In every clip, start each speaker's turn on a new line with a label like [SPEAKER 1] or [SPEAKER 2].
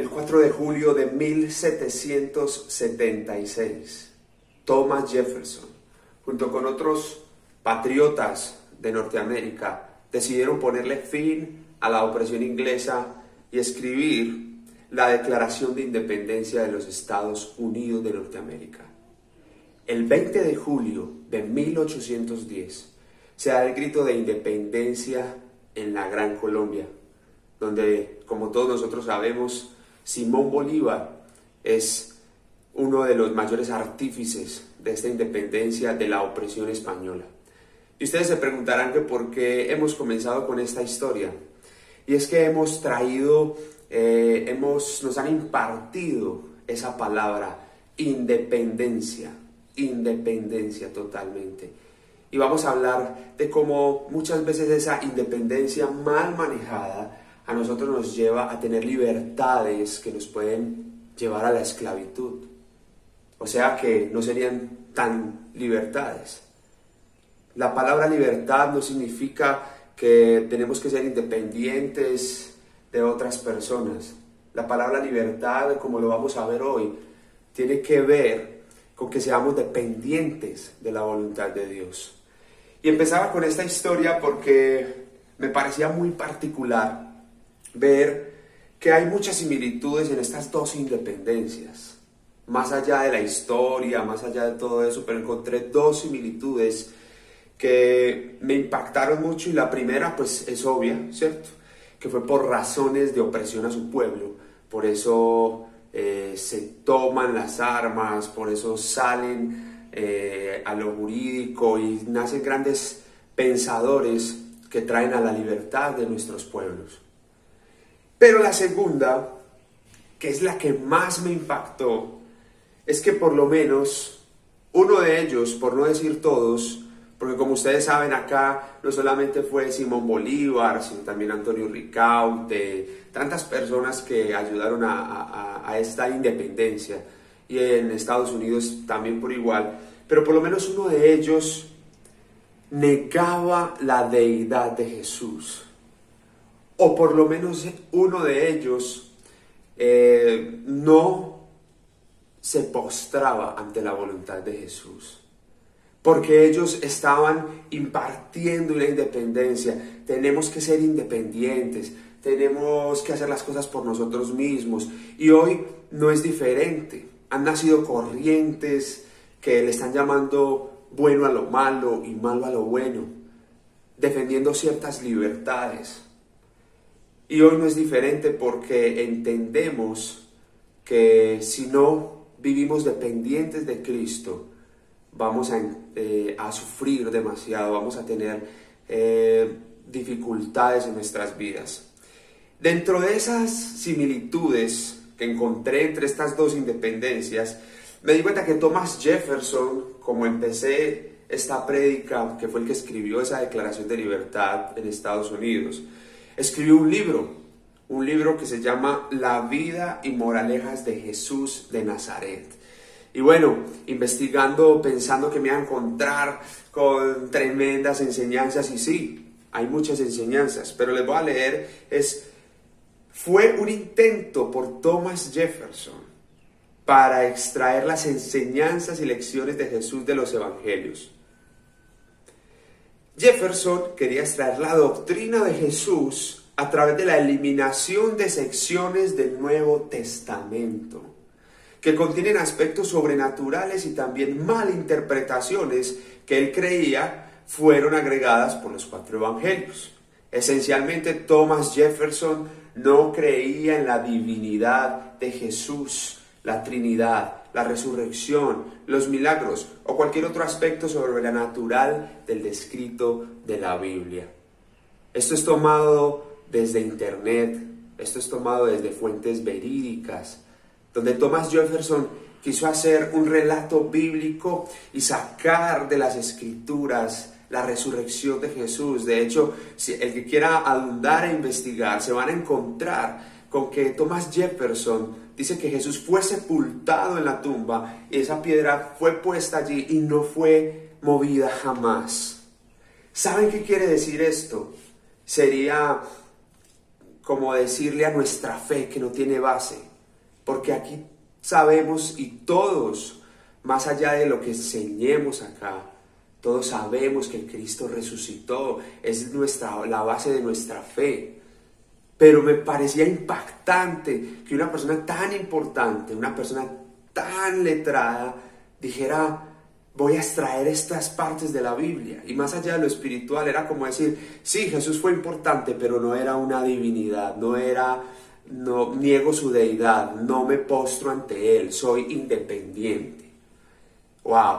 [SPEAKER 1] el 4 de julio de 1776, Thomas Jefferson, junto con otros patriotas de Norteamérica, decidieron ponerle fin a la opresión inglesa y escribir la Declaración de Independencia de los Estados Unidos de Norteamérica. El 20 de julio de 1810 se da el grito de independencia en la Gran Colombia, donde, como todos nosotros sabemos, Simón Bolívar es uno de los mayores artífices de esta independencia de la opresión española. Y ustedes se preguntarán que por qué hemos comenzado con esta historia. Y es que hemos traído, eh, hemos, nos han impartido esa palabra, independencia, independencia totalmente. Y vamos a hablar de cómo muchas veces esa independencia mal manejada a nosotros nos lleva a tener libertades que nos pueden llevar a la esclavitud. O sea que no serían tan libertades. La palabra libertad no significa que tenemos que ser independientes de otras personas. La palabra libertad, como lo vamos a ver hoy, tiene que ver con que seamos dependientes de la voluntad de Dios. Y empezaba con esta historia porque me parecía muy particular ver que hay muchas similitudes en estas dos independencias. Más allá de la historia, más allá de todo eso, pero encontré dos similitudes que me impactaron mucho y la primera pues es obvia, ¿cierto? Que fue por razones de opresión a su pueblo. Por eso eh, se toman las armas, por eso salen eh, a lo jurídico y nacen grandes pensadores que traen a la libertad de nuestros pueblos. Pero la segunda, que es la que más me impactó, es que por lo menos uno de ellos, por no decir todos, porque como ustedes saben acá no solamente fue Simón Bolívar, sino también Antonio Ricaute, tantas personas que ayudaron a, a esta independencia. Y en Estados Unidos también por igual, pero por lo menos uno de ellos negaba la deidad de Jesús o por lo menos uno de ellos eh, no se postraba ante la voluntad de Jesús. Porque ellos estaban impartiendo una independencia. Tenemos que ser independientes, tenemos que hacer las cosas por nosotros mismos. Y hoy no es diferente. Han nacido corrientes que le están llamando bueno a lo malo y malo a lo bueno, defendiendo ciertas libertades. Y hoy no es diferente porque entendemos que si no vivimos dependientes de Cristo, vamos a, eh, sufrir demasiado, vamos a tener eh, dificultades en nuestras vidas. Dentro de esas similitudes que encontré entre estas dos independencias, me di cuenta que Thomas Jefferson, como empecé esta prédica, que fue el que escribió esa declaración de libertad en Estados Unidos, escribió un libro, un libro que se llama La vida y moralejas de Jesús de Nazaret. Y bueno, investigando, pensando que me iba a encontrar con tremendas enseñanzas, y sí, hay muchas enseñanzas, pero les voy a leer, es, fue un intento por Thomas Jefferson para extraer las enseñanzas y lecciones de Jesús de los evangelios. Jefferson quería extraer la doctrina de Jesús a través de la eliminación de secciones del Nuevo Testamento, que contienen aspectos sobrenaturales y también malinterpretaciones que él creía fueron agregadas por los cuatro evangelios. Esencialmente, Thomas Jefferson no creía en la divinidad de Jesús, la Trinidad, la resurrección, los milagros o cualquier otro aspecto sobrenatural del descrito de la Biblia. Esto es tomado desde Internet, esto es tomado desde fuentes verídicas, donde Thomas Jefferson quiso hacer un relato bíblico y sacar de las escrituras la resurrección de Jesús. De hecho, si el que quiera ahondar e investigar, se van a encontrar con que Thomas Jefferson dice que Jesús fue sepultado en la tumba y esa piedra fue puesta allí y no fue movida jamás. ¿Saben qué quiere decir esto? Sería como decirle a nuestra fe que no tiene base, porque aquí sabemos y todos, más allá de lo que enseñemos acá, todos sabemos que Cristo resucitó, es nuestra, la base de nuestra fe. Pero me parecía impactante que una persona tan importante, una persona tan letrada, dijera, voy a extraer estas partes de la Biblia. Y más allá de lo espiritual, era como decir, sí, Jesús fue importante, pero no era una divinidad, no era, no niego su deidad, no me postro ante él, soy independiente. ¡Wow!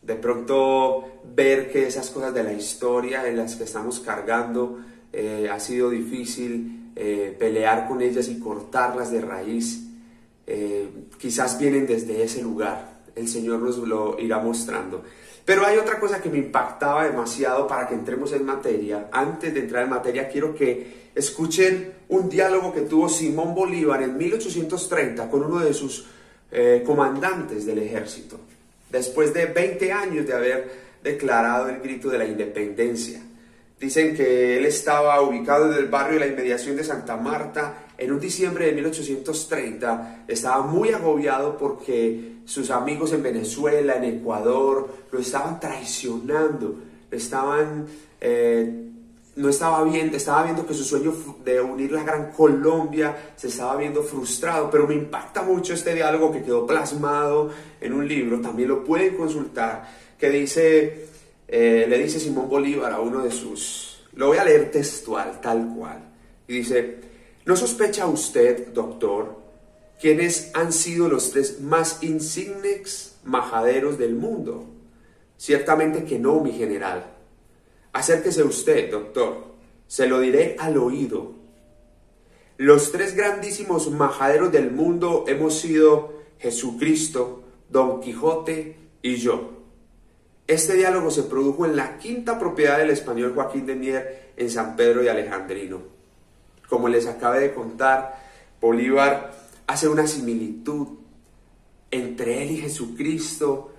[SPEAKER 1] De pronto ver que esas cosas de la historia en las que estamos cargando eh, ha sido difícil eh, pelear con ellas y cortarlas de raíz, eh, quizás vienen desde ese lugar el Señor nos lo irá mostrando. Pero hay otra cosa que me impactaba demasiado para que entremos en materia. Antes de entrar en materia, quiero que escuchen un diálogo que tuvo Simón Bolívar en 1830 con uno de sus comandantes del ejército, después de 20 años de haber declarado el grito de la independencia. Dicen que él estaba ubicado en el barrio de la inmediación de Santa Marta. En un diciembre de 1830. Estaba muy agobiado porque sus amigos en Venezuela, en Ecuador, lo estaban traicionando, estaban, eh, no estaba bien, estaba viendo que su sueño de unir la gran Colombia se estaba viendo frustrado, pero me impacta mucho este diálogo que quedó plasmado en un libro, también lo pueden consultar, que dice eh, le dice Simón Bolívar a uno de sus, lo voy a leer textual, tal cual, y dice, ¿no sospecha usted, doctor, quiénes han sido los tres más insignes majaderos del mundo? Ciertamente que no, mi general. Acérquese usted, doctor, se lo diré al oído. Los tres grandísimos majaderos del mundo hemos sido Jesucristo, Don Quijote y yo. Este diálogo se produjo en la quinta propiedad del español Joaquín de Mier en San Pedro de Alejandrino. Como les acabé de contar, Bolívar hace una similitud entre él y Jesucristo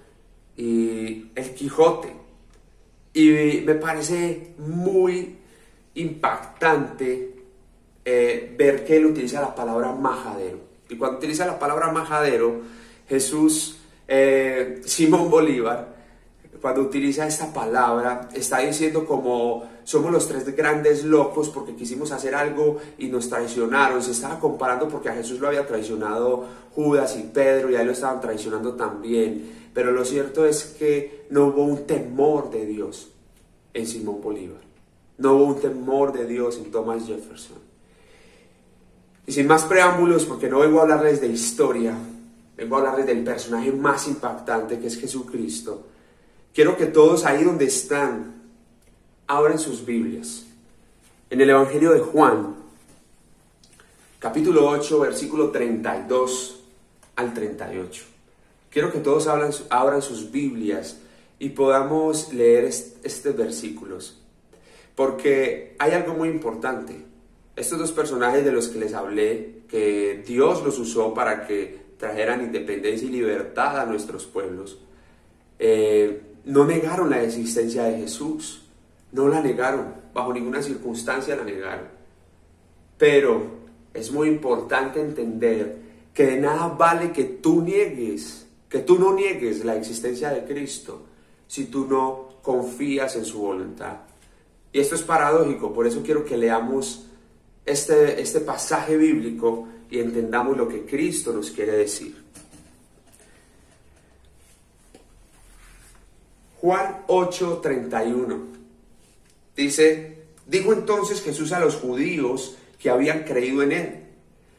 [SPEAKER 1] y el Quijote. Y me parece muy impactante eh, ver que él utiliza la palabra majadero. Y cuando utiliza la palabra majadero, Jesús, eh, Simón Bolívar, cuando utiliza esta palabra, está diciendo como somos los tres grandes locos porque quisimos hacer algo y nos traicionaron. Se estaba comparando porque a Jesús lo había traicionado Judas y Pedro y a él lo estaban traicionando también. Pero lo cierto es que no hubo un temor de Dios en Simón Bolívar. No hubo un temor de Dios en Thomas Jefferson. Y sin más preámbulos, porque no vengo a hablarles de historia, vengo a hablarles del personaje más impactante que es Jesucristo Quiero que todos ahí donde están abran sus Biblias. En el Evangelio de Juan, capítulo 8, versículo 32 al 38. Quiero que todos abran, sus Biblias y podamos leer estos versículos. Porque hay algo muy importante. Estos dos personajes de los que les hablé, que Dios los usó para que trajeran independencia y libertad a nuestros pueblos, eh, no negaron la existencia de Jesús, no la negaron, bajo ninguna circunstancia la negaron. Pero es muy importante entender que de nada vale que tú niegues, que tú no niegues la existencia de Cristo si tú no confías en su voluntad. Y esto es paradójico, por eso quiero que leamos este, este pasaje bíblico y entendamos lo que Cristo nos quiere decir. Juan 8:31 dice, dijo entonces Jesús a los judíos que habían creído en él,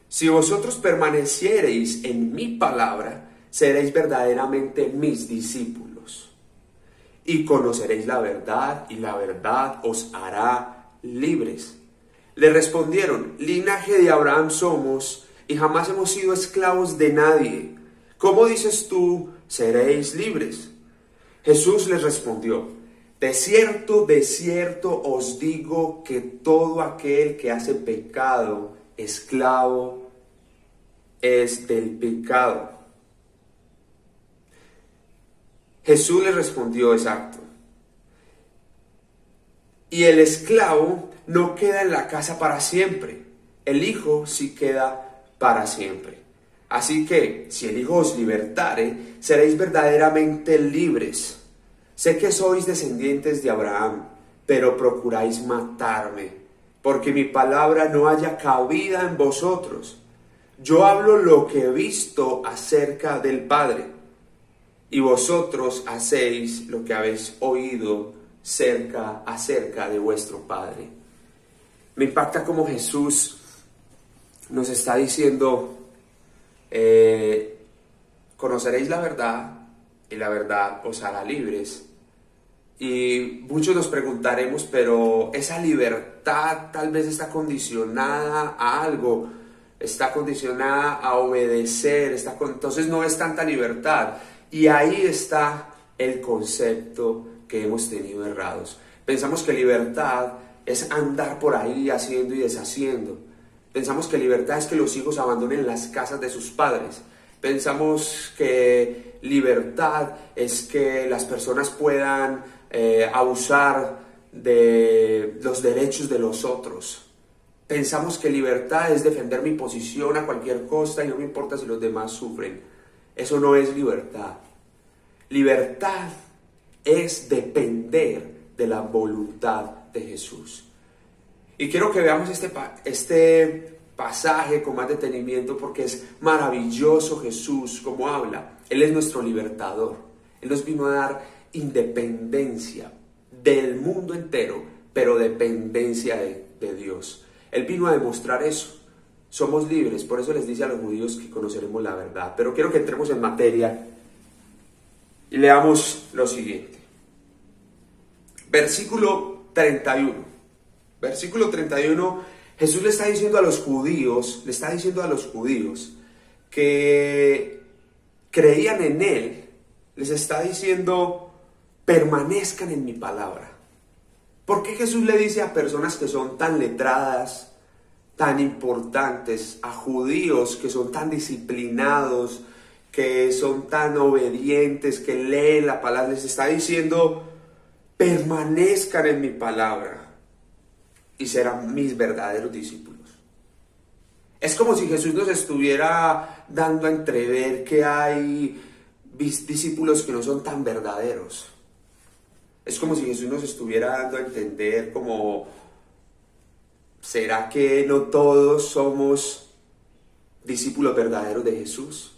[SPEAKER 1] si vosotros permaneciereis en mi palabra, seréis verdaderamente mis discípulos y conoceréis la verdad y la verdad os hará libres. Le respondieron, linaje de Abraham somos y jamás hemos sido esclavos de nadie. ¿Cómo dices tú, seréis libres? Jesús les respondió, de cierto, de cierto os digo que todo aquel que hace pecado, esclavo, es del pecado. Jesús les respondió exacto. Y el esclavo no queda en la casa para siempre, El Hijo sí queda para siempre. Así que, si el Hijo os libertare, seréis verdaderamente libres. Sé que sois descendientes de Abraham, pero procuráis matarme, porque mi palabra no haya cabida en vosotros. Yo hablo lo que he visto acerca del Padre, y vosotros hacéis lo que habéis oído cerca acerca de vuestro Padre. Me impacta como Jesús nos está diciendo, eh, conoceréis la verdad y la verdad os hará libres. Y muchos nos preguntaremos, pero esa libertad tal vez está condicionada a algo, está condicionada a obedecer, está entonces no es tanta libertad. Y ahí está el concepto que hemos tenido errados. Pensamos que libertad es andar por ahí haciendo y deshaciendo. Pensamos que libertad es que los hijos abandonen las casas de sus padres. Pensamos que libertad es que las personas puedan eh, abusar de los derechos de los otros. Pensamos que libertad es defender mi posición a cualquier costa y no me importa si los demás sufren. Eso no es libertad. Libertad es depender de la voluntad de Jesús. Y quiero que veamos este, este pasaje con más detenimiento porque es maravilloso Jesús como habla. Él es nuestro libertador. Él nos vino a dar independencia del mundo entero, pero dependencia de, de Dios. Él vino a demostrar eso. Somos libres, por eso les dice a los judíos que conoceremos la verdad. Pero quiero que entremos en materia y leamos lo siguiente. Versículo 31. Versículo 31, Jesús le está diciendo a los judíos, le está diciendo a los judíos que creían en Él, les está diciendo, permanezcan en mi palabra. ¿Por qué Jesús le dice a personas que son tan letradas, tan importantes, a judíos que son tan disciplinados, que son tan obedientes, que leen la palabra, les está diciendo, permanezcan en mi palabra y serán mis verdaderos discípulos. Es como si Jesús nos estuviera dando a entrever que hay discípulos que no son tan verdaderos. Es como si Jesús nos estuviera dando a entender como, ¿será que no todos somos discípulos verdaderos de Jesús?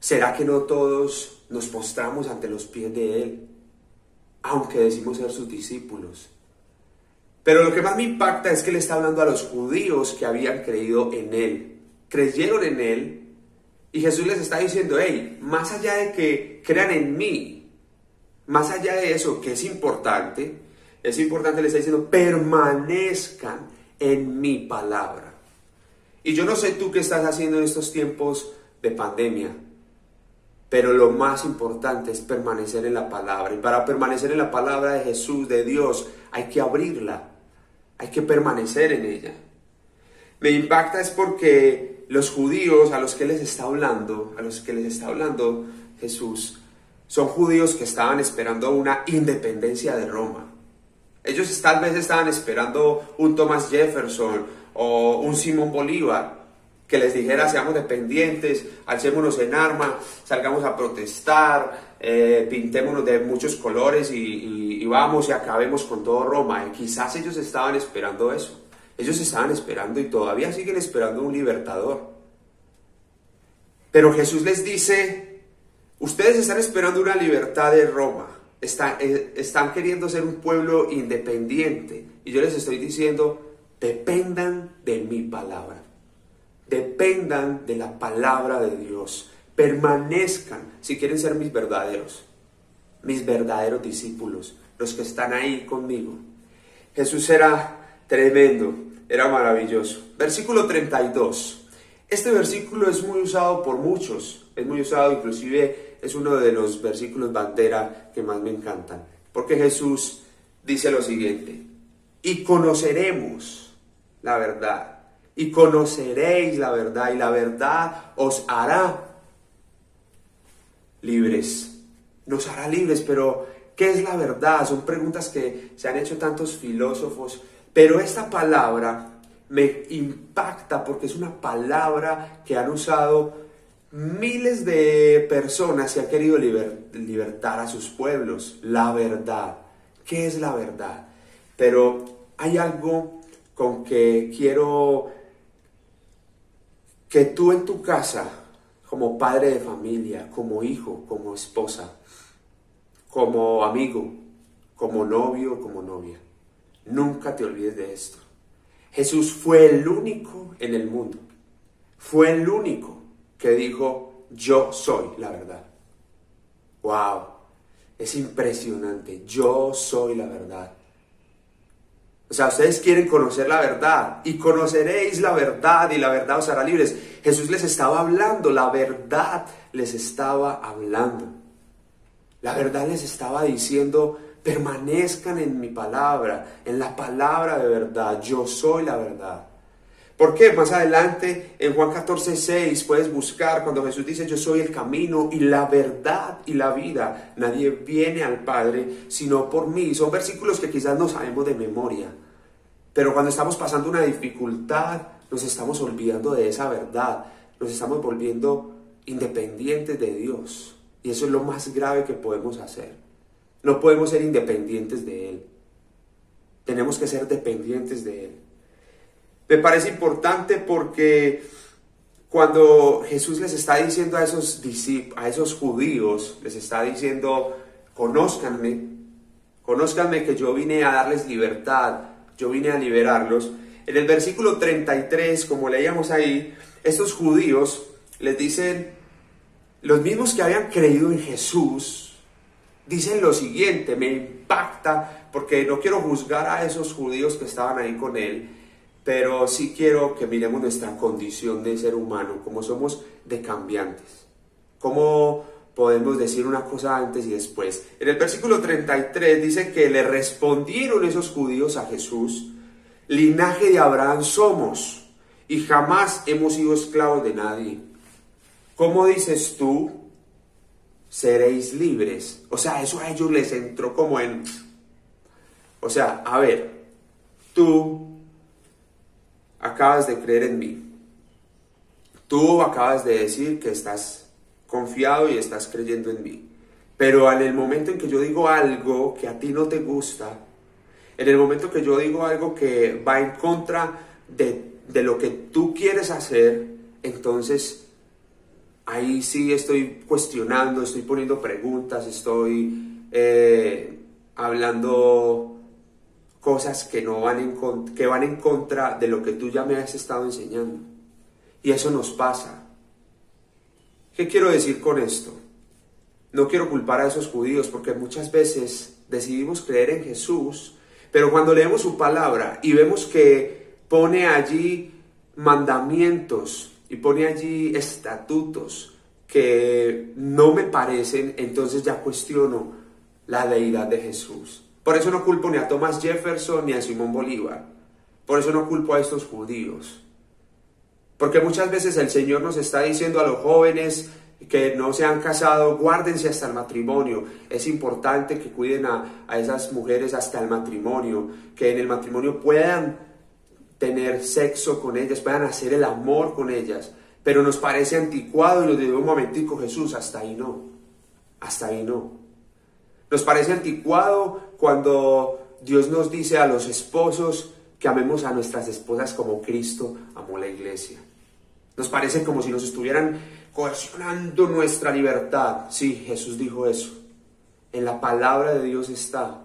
[SPEAKER 1] ¿Será que no todos nos postramos ante los pies de Él, aunque decimos ser sus discípulos? Pero lo que más me impacta es que le está hablando a los judíos que habían creído en Él. Creyeron en Él y Jesús les está diciendo, hey, más allá de que crean en mí, más allá de eso que es importante, es importante, les está diciendo, permanezcan en mi palabra. Y yo no sé tú qué estás haciendo en estos tiempos de pandemia, pero lo más importante es permanecer en la palabra. Y para permanecer en la palabra de Jesús, de Dios, hay que abrirla. Hay que permanecer en ella. Me impacta es porque los judíos a los que les está hablando, a los que les está hablando Jesús, son judíos que estaban esperando una independencia de Roma. Ellos tal vez estaban esperando un Thomas Jefferson o un Simón Bolívar, que les dijera seamos dependientes, alcémonos en arma, salgamos a protestar, eh, pintémonos de muchos colores y, vamos y acabemos con todo Roma. Y quizás ellos estaban esperando eso. Ellos estaban esperando y todavía siguen esperando un libertador. Pero Jesús les dice, ustedes están esperando una libertad de Roma, están, eh, están queriendo ser un pueblo independiente. Y yo les estoy diciendo, dependan de mi palabra dependan de la palabra de Dios, permanezcan si quieren ser mis verdaderos, mis verdaderos discípulos, los que están ahí conmigo. Jesús era tremendo, era maravilloso. Versículo 32. Este versículo es muy usado por muchos, es muy usado, inclusive es uno de los versículos bandera que más me encantan, porque Jesús dice lo siguiente, y conoceremos la verdad y conoceréis la verdad y la verdad os hará libres. Nos hará libres, pero ¿qué es la verdad? Son preguntas que se han hecho tantos filósofos, pero esta palabra me impacta porque es una palabra que han usado miles de personas y han querido libertar a sus pueblos. La verdad. ¿Qué es la verdad? Pero hay algo con que quiero que tú en tu casa, como padre de familia, como hijo, como esposa, como amigo, como novio, como novia, nunca te olvides de esto. Jesús fue el único en el mundo, fue el único que dijo, yo soy la verdad. ¡Wow! Es impresionante, yo soy la verdad. O sea, ustedes quieren conocer la verdad y conoceréis la verdad y la verdad os hará libres. Jesús les estaba hablando, la verdad les estaba hablando. La verdad les estaba diciendo, permanezcan en mi palabra, en la palabra de verdad. Yo soy la verdad. ¿Por qué? Más adelante, en Juan 14, 6, puedes buscar cuando Jesús dice, yo soy el camino y la verdad y la vida. Nadie viene al Padre sino por mí. Son versículos que quizás no sabemos de memoria. Pero cuando estamos pasando una dificultad, nos estamos olvidando de esa verdad. Nos estamos volviendo independientes de Dios. Y eso es lo más grave que podemos hacer. No podemos ser independientes de Él. Tenemos que ser dependientes de Él. Me parece importante porque cuando Jesús les está diciendo a esos, a esos judíos, les está diciendo, conózcanme, conózcanme que yo vine a darles libertad, yo vine a liberarlos. En el versículo 33, como leíamos ahí, estos judíos les dicen, los mismos que habían creído en Jesús, dicen lo siguiente, me impacta porque no quiero juzgar a esos judíos que estaban ahí con él, pero sí quiero que miremos nuestra condición de ser humano, como somos de cambiantes, cómo podemos decir una cosa antes y después. En el versículo 33 dice que le respondieron esos judíos a Jesús, linaje de Abraham somos y jamás hemos sido esclavos de nadie. ¿Cómo dices tú? Seréis libres. O sea, eso a ellos les entró como en... O sea, a ver, tú acabas de creer en mí. Tú acabas de decir que estás confiado y estás creyendo en mí. Pero en el momento en que yo digo algo que a ti no te gusta, en el momento que yo digo algo que va en contra de, lo que tú quieres hacer, entonces ahí sí estoy cuestionando, estoy poniendo preguntas, estoy eh, hablando cosas que, no van en, que van en contra de lo que tú ya me has estado enseñando. Y eso nos pasa. ¿Qué quiero decir con esto? No quiero culpar a esos judíos porque muchas veces decidimos creer en Jesús, pero cuando leemos su palabra y vemos que pone allí mandamientos y pone allí estatutos que no me parecen, entonces ya cuestiono la deidad de Jesús. Por eso no culpo ni a Thomas Jefferson ni a Simón Bolívar. Por eso no culpo a estos judíos. Porque muchas veces el Señor nos está diciendo a los jóvenes que no se han casado, guárdense hasta el matrimonio. Es importante que cuiden a, a esas mujeres hasta el matrimonio, que en el matrimonio puedan tener sexo con ellas, puedan hacer el amor con ellas. Pero nos parece anticuado y nos dice un momentico Jesús, hasta ahí no, hasta ahí no. Nos parece anticuado cuando Dios nos dice a los esposos que amemos a nuestras esposas como Cristo amó la iglesia. Nos parece como si nos estuvieran coercionando nuestra libertad. Sí, Jesús dijo eso. En la palabra de Dios está.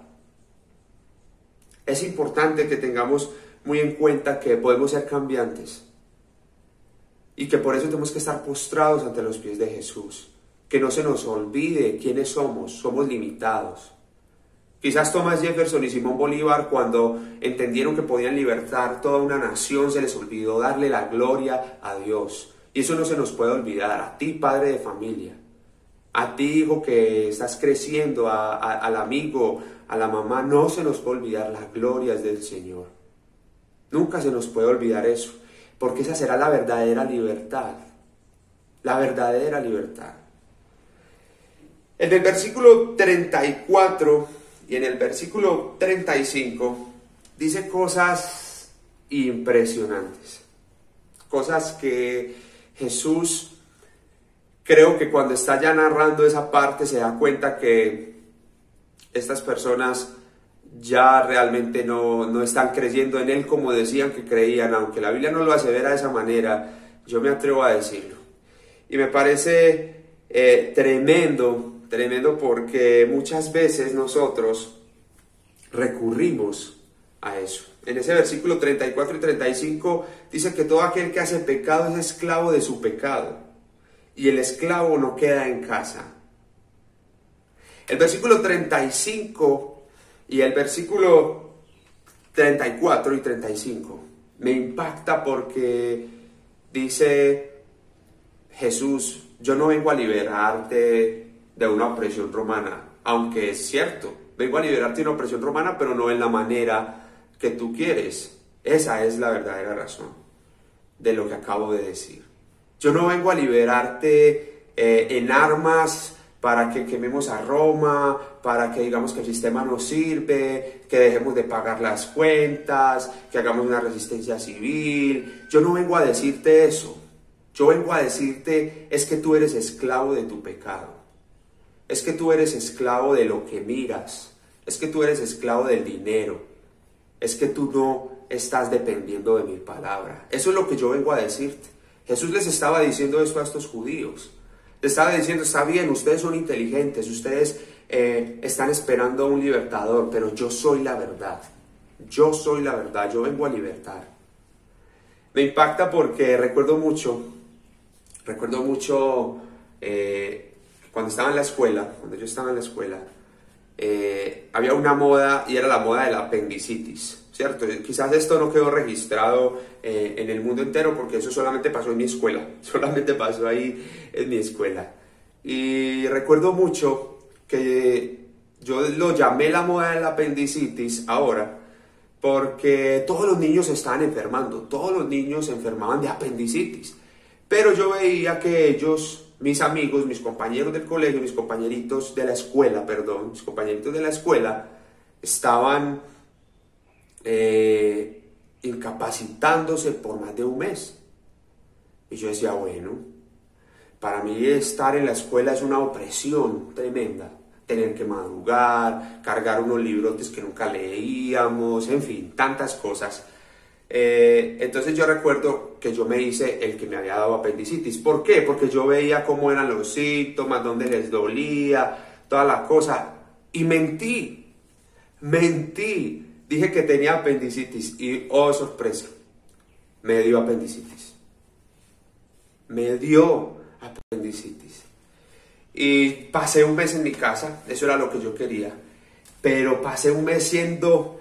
[SPEAKER 1] Es importante que tengamos muy en cuenta que podemos ser cambiantes y que por eso tenemos que estar postrados ante los pies de Jesús que no se nos olvide quiénes somos, somos limitados. Quizás Thomas Jefferson y Simón Bolívar cuando entendieron que podían libertar toda una nación se les olvidó darle la gloria a Dios. Y eso no se nos puede olvidar. A ti, padre de familia, a ti, hijo que estás creciendo, al amigo, a la mamá, no se nos puede olvidar las glorias del Señor. Nunca se nos puede olvidar eso, porque esa será la verdadera libertad. La verdadera libertad. En el versículo 34 y en el versículo 35 dice cosas impresionantes. Cosas que Jesús creo que cuando está ya narrando esa parte se da cuenta que estas personas ya realmente no, no, están creyendo en Él como decían que creían, aunque la Biblia no lo hace ver de esa manera, yo me atrevo a decirlo. Y me parece eh, tremendo, tremendo porque muchas veces nosotros recurrimos a eso. En ese versículo 34 y 35 dice que todo aquel que hace pecado es esclavo de su pecado y el esclavo no queda en casa. El versículo 35 y el versículo 34 y 35 me impacta porque dice Jesús, yo no vengo a liberarte de una opresión romana, aunque es cierto, vengo a liberarte de una opresión romana, pero no en la manera que tú quieres. Esa es la verdadera razón de lo que acabo de decir. Yo no vengo a liberarte eh, en armas para que quememos a Roma, para que digamos que el sistema no sirve, que dejemos de pagar las cuentas, que hagamos una resistencia civil. Yo no vengo a decirte eso. Yo vengo a decirte es que tú eres esclavo de tu pecado. Es que tú eres esclavo de lo que miras. Es que tú eres esclavo del dinero. Es que tú no estás dependiendo de mi palabra. Eso es lo que yo vengo a decirte. Jesús les estaba diciendo esto a estos judíos. Le estaba diciendo, está bien, ustedes son inteligentes, ustedes eh, están esperando a un libertador, pero yo soy la verdad. Yo soy la verdad, yo vengo a libertar. Me impacta porque recuerdo mucho, recuerdo mucho eh, cuando estaba en la escuela, cuando yo estaba en la escuela, eh, había una moda y era la moda de la apendicitis, ¿cierto? Quizás esto no quedó registrado eh, en el mundo entero porque eso solamente pasó en mi escuela, solamente pasó ahí en mi escuela. Y recuerdo mucho que yo lo llamé la moda de la apendicitis ahora porque todos los niños estaban enfermando, todos los niños se enfermaban de apendicitis, pero yo veía que ellos mis amigos, mis compañeros del colegio, mis compañeritos de la escuela, perdón, mis compañeritos de la escuela estaban eh, incapacitándose por más de un mes. Y yo decía, bueno, para mí estar en la escuela es una opresión tremenda. Tener que madrugar, cargar unos librotes que nunca leíamos, en fin, tantas cosas. Eh, entonces yo recuerdo que yo me hice el que me había dado apendicitis. ¿Por qué? Porque yo veía cómo eran los síntomas, dónde les dolía, toda la cosa. Y mentí, mentí. Dije que tenía apendicitis y, oh sorpresa, me dio apendicitis. Me dio apendicitis. Y pasé un mes en mi casa, eso era lo que yo quería. Pero pasé un mes siendo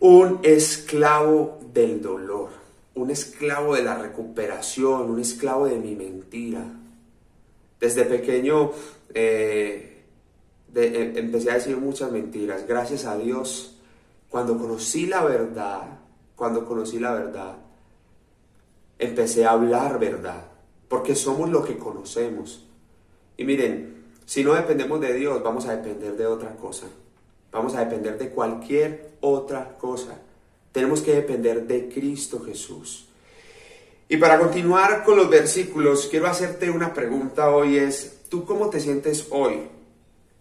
[SPEAKER 1] un esclavo del dolor, un esclavo de la recuperación, un esclavo de mi mentira. Desde pequeño eh, em, empecé a decir muchas mentiras. Gracias a Dios, cuando conocí la verdad, cuando conocí la verdad, empecé a hablar verdad, porque somos lo que conocemos. Y miren, si no dependemos de Dios, vamos a depender de otra cosa. Vamos a depender de cualquier otra cosa. Tenemos que depender de Cristo Jesús. Y para continuar con los versículos, quiero hacerte una pregunta hoy es, ¿tú cómo te sientes hoy?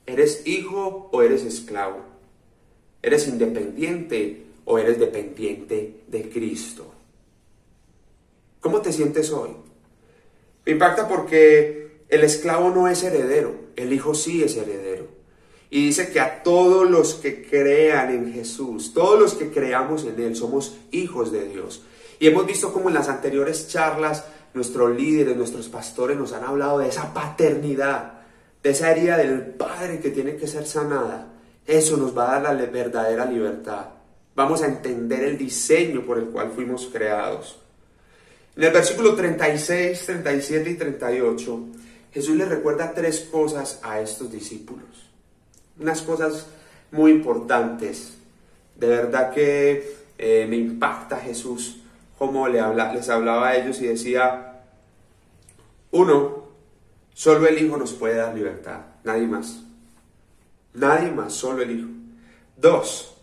[SPEAKER 1] ¿Eres hijo o eres esclavo? ¿Eres independiente o eres dependiente de Cristo? ¿Cómo te sientes hoy? Me impacta porque el esclavo no es heredero, el hijo sí es heredero. Y dice que a todos los que crean en Jesús, todos los que creamos en Él, somos hijos de Dios. Y hemos visto como en las anteriores charlas nuestros líderes, nuestros pastores nos han hablado de esa paternidad, de esa herida del Padre que tiene que ser sanada. Eso nos va a dar la verdadera libertad. Vamos a entender el diseño por el cual fuimos creados. En el versículo 36, 37 y 38, Jesús le recuerda tres cosas a estos discípulos unas cosas muy importantes. De verdad que eh, me impacta Jesús habla, les hablaba a ellos y decía, uno, solo el Hijo nos puede dar libertad, nadie más. Nadie más, solo el Hijo. Dos,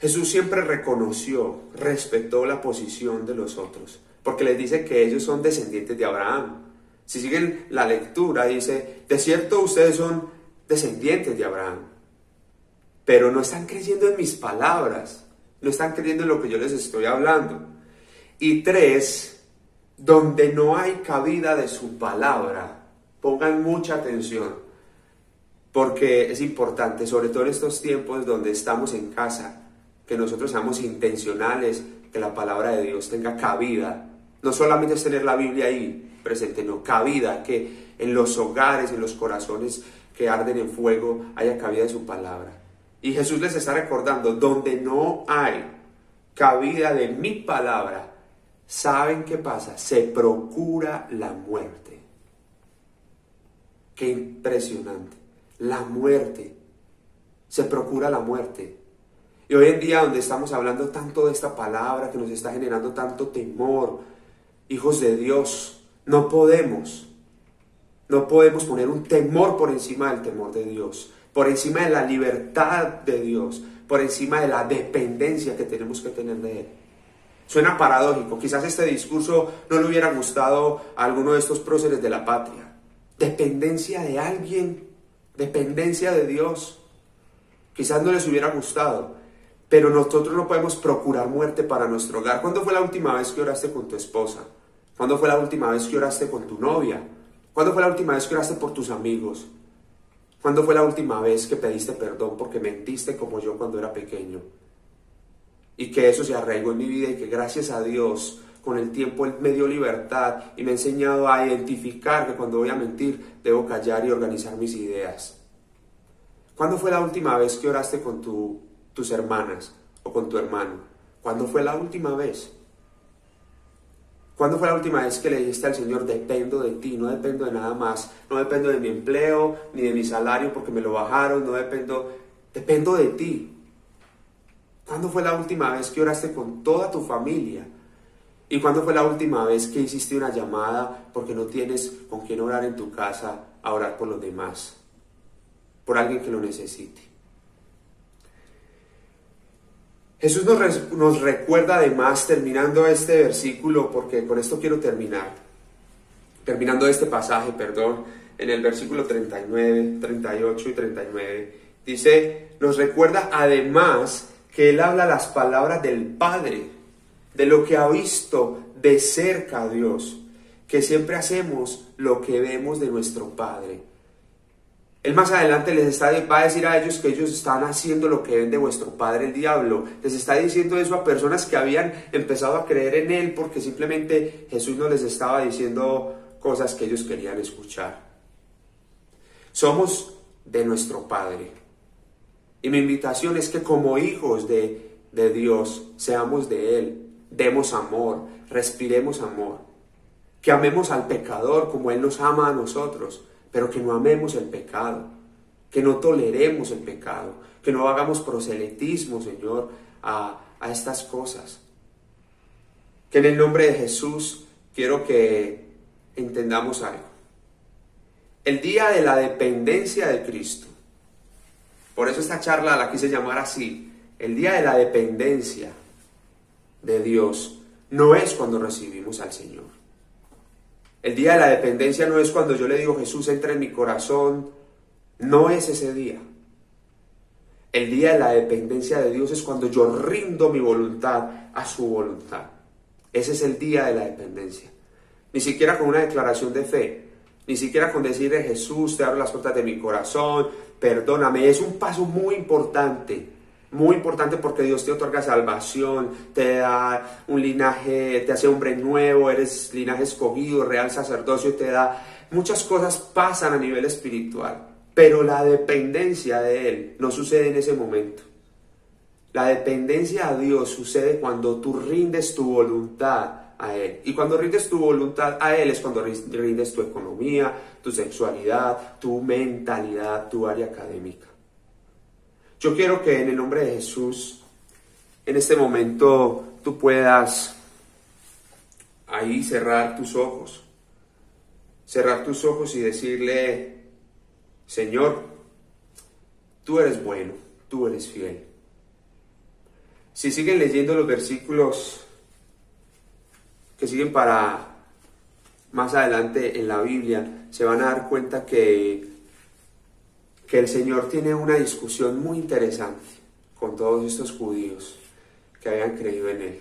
[SPEAKER 1] Jesús siempre reconoció, respetó la posición de los otros, porque les dice que ellos son descendientes de Abraham. Si siguen la lectura, dice, de cierto ustedes son descendientes de Abraham, pero no están creyendo en mis palabras, no están creyendo en lo que yo les estoy hablando. Y tres, donde no hay cabida de su palabra, pongan mucha atención, porque es importante, sobre todo en estos tiempos donde estamos en casa, que nosotros seamos intencionales, que la palabra de Dios tenga cabida. No solamente es tener la Biblia ahí presente, no, cabida, que en los hogares, en los corazones que arden en fuego, haya cabida de su palabra. Y Jesús les está recordando, donde no hay cabida de mi palabra, ¿saben qué pasa? Se procura la muerte. Qué impresionante. La muerte. Se procura la muerte. Y hoy en día donde estamos hablando tanto de esta palabra que nos está generando tanto temor, hijos de Dios, no podemos, no podemos poner un temor por encima del temor de Dios, por encima de la libertad de Dios, por encima de la dependencia que tenemos que tener de Él. Suena paradójico, quizás este discurso no le hubiera gustado a alguno de estos próceres de la patria. Dependencia de alguien, dependencia de Dios. Quizás no les hubiera gustado, pero nosotros no podemos procurar muerte para nuestro hogar. ¿Cuándo fue la última vez que oraste con tu esposa? ¿Cuándo fue la última vez que oraste con tu novia? ¿Cuándo fue la última vez que oraste por tus amigos? ¿Cuándo fue la última vez que pediste perdón porque mentiste como yo cuando era pequeño? Y que eso se arraigó en mi vida y que gracias a Dios con el tiempo Él me dio libertad y me ha enseñado a identificar que cuando voy a mentir debo callar y organizar mis ideas. ¿Cuándo fue la última vez que oraste con tu tus hermanas o con tu hermano? ¿Cuándo fue la última vez? ¿Cuándo fue la última vez que le dijiste al Señor, dependo de ti, no dependo de nada más, no dependo de mi empleo, ni de mi salario porque me lo bajaron, no dependo, dependo de ti? ¿Cuándo fue la última vez que oraste con toda tu familia? ¿Y cuándo fue la última vez que hiciste una llamada porque no tienes con quién orar en tu casa a orar por los demás? Por alguien que lo necesite. Jesús nos, recuerda además, terminando este versículo, porque con esto quiero terminar, terminando este pasaje, perdón, en el versículo 39, 38 y 39, dice, nos recuerda además que Él habla las palabras del Padre, de lo que ha visto de cerca a Dios, que siempre hacemos lo que vemos de nuestro Padre. Él más adelante les está, va a decir a ellos que ellos están haciendo lo que ven de vuestro padre el diablo. Les está diciendo eso a personas que habían empezado a creer en él porque simplemente Jesús no les estaba diciendo cosas que ellos querían escuchar. Somos de nuestro Padre. Y mi invitación es que como hijos de, de Dios seamos de Él, demos amor, respiremos amor, que amemos al pecador como Él nos ama a nosotros pero que no amemos el pecado, que no toleremos el pecado, que no hagamos proselitismo, Señor, a, estas cosas. Que en el nombre de Jesús quiero que entendamos algo. El día de la dependencia de Cristo, por eso esta charla la quise llamar así, el día de la dependencia de Dios no es cuando recibimos al Señor. El día de la dependencia no es cuando yo le digo Jesús entra en mi corazón, no es ese día. El día de la dependencia de Dios es cuando yo rindo mi voluntad a su voluntad. Ese es el día de la dependencia. Ni siquiera con una declaración de fe, ni siquiera con decirle Jesús, te abro las puertas de mi corazón, perdóname. Es un paso muy importante muy importante porque Dios te otorga salvación, te da un linaje, te hace hombre nuevo, eres linaje escogido, real sacerdocio, te da muchas cosas pasan a nivel espiritual, pero la dependencia de Él no sucede en ese momento. La dependencia a Dios sucede cuando tú rindes tu voluntad a Él. Y cuando rindes tu voluntad a Él es cuando rindes tu economía, tu sexualidad, tu mentalidad, tu área académica. Yo quiero que en el nombre de Jesús, en este momento, tú puedas ahí cerrar tus ojos. Cerrar tus ojos y decirle, Señor, tú eres bueno, tú eres fiel. Si siguen leyendo los versículos que siguen para más adelante en la Biblia, se van a dar cuenta que, que el Señor tiene una discusión muy interesante con todos estos judíos que habían creído en Él.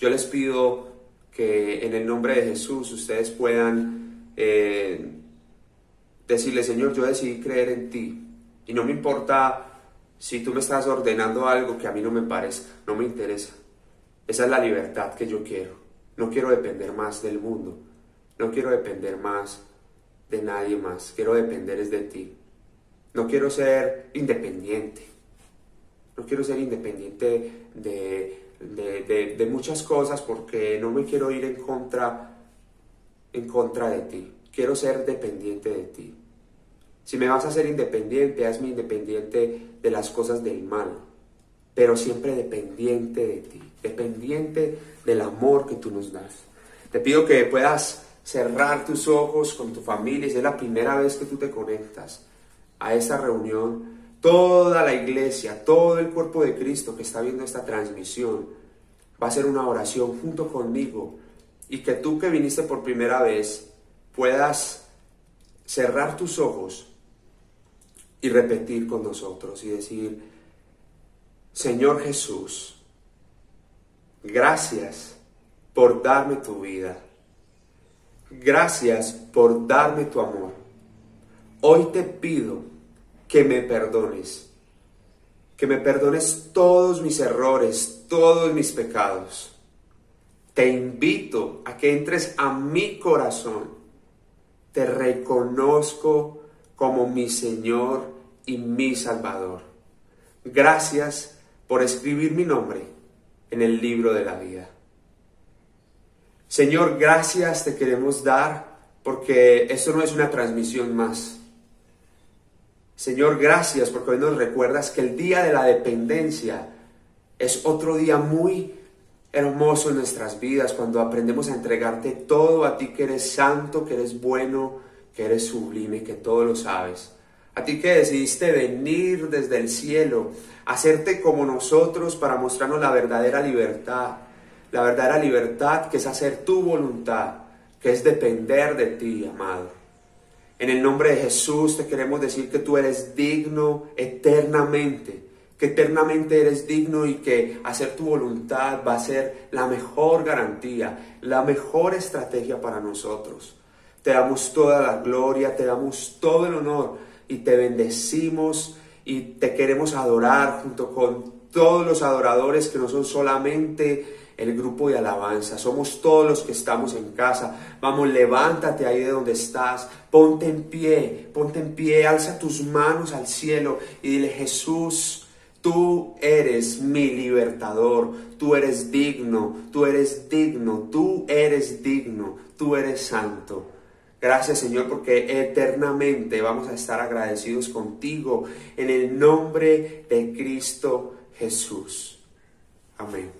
[SPEAKER 1] Yo les pido que en el nombre de Jesús ustedes puedan eh, decirle, Señor, yo decidí creer en ti y no me importa si tú me estás ordenando algo que a mí no me parece, no me interesa. Esa es la libertad que yo quiero. No quiero depender más del mundo. No quiero depender más de nadie más. Quiero depender es de ti. No quiero ser independiente. No quiero ser independiente de, de, de, muchas cosas porque no me quiero ir en contra, en contra de ti. Quiero ser dependiente de ti. Si me vas a hacer independiente, hazme independiente de las cosas del mal, pero siempre dependiente de ti, dependiente del amor que tú nos das. Te pido que puedas cerrar tus ojos con tu familia, si es la primera vez que tú te conectas a esta reunión, toda la iglesia, todo el cuerpo de Cristo que está viendo esta transmisión, va a hacer una oración junto conmigo y que tú que viniste por primera vez puedas cerrar tus ojos y repetir con nosotros y decir, Señor Jesús, gracias por darme tu vida. Gracias por darme tu amor. Hoy te pido que me perdones, que me perdones todos mis errores, todos mis pecados. Te invito a que entres a mi corazón. Te reconozco como mi Señor y mi Salvador. Gracias por escribir mi nombre en el libro de la vida. Señor, gracias te queremos dar porque esto no es una transmisión más. Señor, gracias porque hoy nos recuerdas que el día de la dependencia es otro día muy hermoso en nuestras vidas cuando aprendemos a entregarte todo a ti que eres santo, que eres bueno, que eres sublime, que todo lo sabes. A ti que decidiste venir desde el cielo, hacerte como nosotros para mostrarnos la verdadera libertad. La verdadera libertad que es hacer tu voluntad, que es depender de ti, amado. En el nombre de Jesús te queremos decir que tú eres digno eternamente, que eternamente eres digno y que hacer tu voluntad va a ser la mejor garantía, la mejor estrategia para nosotros. Te damos toda la gloria, te damos todo el honor y te bendecimos y te queremos adorar junto con todos los adoradores que no son solamente el grupo de alabanza, somos todos los que estamos en casa. Vamos, levántate ahí de donde estás, ponte en pie, ponte en pie, alza tus manos al cielo y dile, Jesús, tú eres mi libertador, tú eres digno, tú eres digno, tú eres digno, tú eres santo. Gracias Señor porque eternamente vamos a estar agradecidos contigo en el nombre de Cristo Jesús. Amén.